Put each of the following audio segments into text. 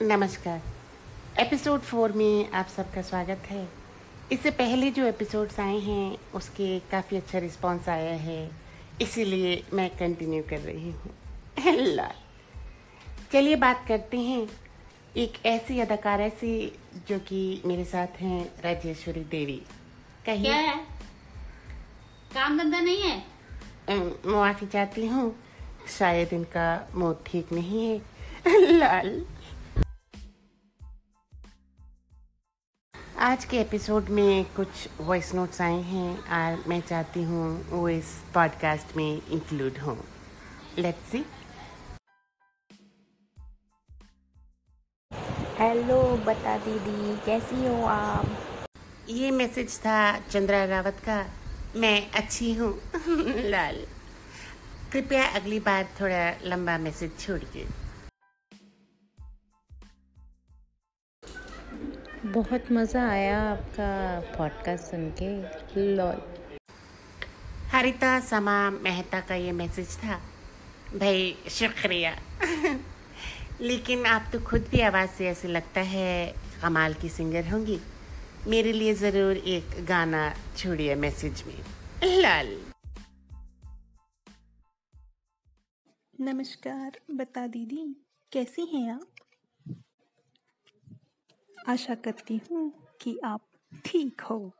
नमस्कार। Episode four में आप सबका स्वागत है। इससे पहले जो एपिसोड्स आए हैं उसके काफ़ी अच्छा रिस्पांस आया है। इसीलिए मैं कंटिन्यू कर रही हूँ। लाल चलिए बात करते हैं। एक ऐसी अदाकारा से जो कि मेरे साथ हैं राजेश्वरी देवी। कहिए। क्या है? काम धंधा नहीं है? अम, माफ़ी चाहती हूँ। शायद इनका मूड ठीक नहीं है। लाल। आज के एपिसोड में कुछ वॉइस नोट्स आए हैं और मैं चाहती हूँ वो इस पॉडकास्ट में इंक्लूड हों। लेट्स सी हेलो बता दीदी कैसी हो आप? ये मैसेज था चंद्रा रावत का। मैं अच्छी हूँ। लाल। कृपया अगली बार थोड़ा लंबा मैसेज छोड़िए। बहुत मज़ा आया आपका पॉडकास्ट सुन के। लॉल। हरिता समा मेहता का ये मैसेज था। भाई शुक्रिया। लेकिन आप तो खुद भी आवाज़ से ऐसे लगता है कमाल की सिंगर होंगी। मेरे लिए ज़रूर एक गाना छोड़िए मैसेज में। लाल। नमस्कार बता दीदी कैसी हैं आप? आशा करती हूँ कि आप ठीक हो।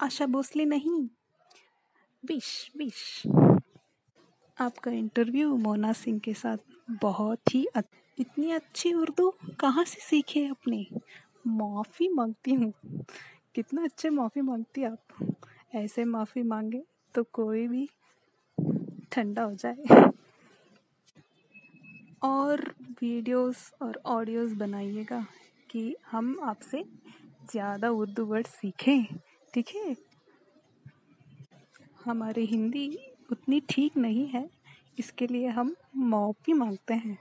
आशा भोसले नहीं। Wish wish. आपका इंटरव्यू मोना सिंह के साथ बहुत ही अ- इतनी अच्छी उर्दू कहाँ से सीखे अपने माफ़ी मांगती हूँ। कितना अच्छे माफ़ी मांगती आप। ऐसे माफ़ी मांगे तो कोई भी ठंडा हो जाए। और वीडियोस और ऑडियोस बनाइएगा। कि हम आपसे ज़्यादा उर्दू वर्ड सीखें, ठीक है? हमारी हिंदी उतनी ठीक नहीं है, इसके लिए हम माफ़ी मांगते हैं।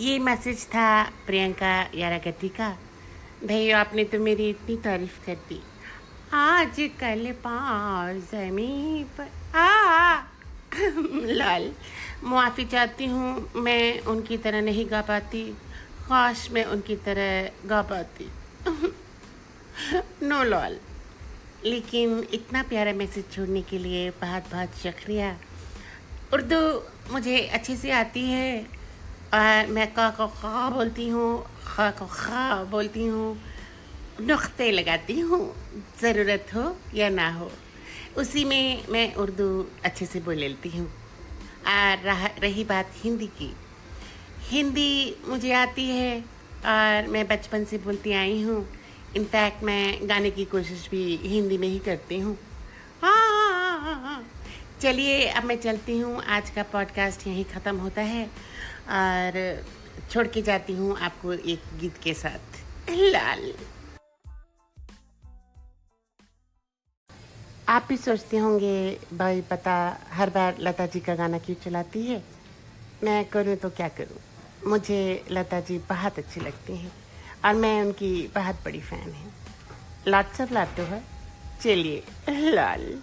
ये मैसेज था प्रियंका यारागति का। भाई आपने तो मेरी इतनी तारीफ़ कर दी। आज कल पाँव जमी पर आ, लाल। मुआफ़ी चाहती हूँ, मैं उनकी तरह नहीं गा पाती। काश मैं उनकी तरह गा पाती। No lol. लेकिन इतना प्यारा मैसेज छोड़ने के लिए बहुत बहुत शुक्रिया। उर्दू मुझे अच्छे से आती है, और मैं का को खा बोलती हूँ, खा को खा बोलती हूँ। नुक्ते लगाती हूँ, ज़रूरत हो या ना हो। उसी में मैं उर्दू अच्छे से बोल लेती हूँ। और रहा बात हिंदी की। हिंदी मुझे आती है और मैं बचपन से बोलती आई हूँ। इनफैक्ट मैं गाने की कोशिश भी हिंदी में ही करती हूँ। हाँ चलिए, अब मैं चलती हूँ। आज का पॉडकास्ट यहीं ख़त्म होता है और छोड़ के जाती हूँ आपको एक गीत के साथ। लाल। आप भी सोचते होंगे, भाई पता, हर बार लता जी का गाना क्यों चलाती है? मैं करूँ तो क्या करूँ? मुझे लता जी बहुत अच्छी लगती हैं और मैं उनकी बहुत बड़ी फ़ैन है। लॉट्स ऑफ़ लाटो है? चलिए, लाल।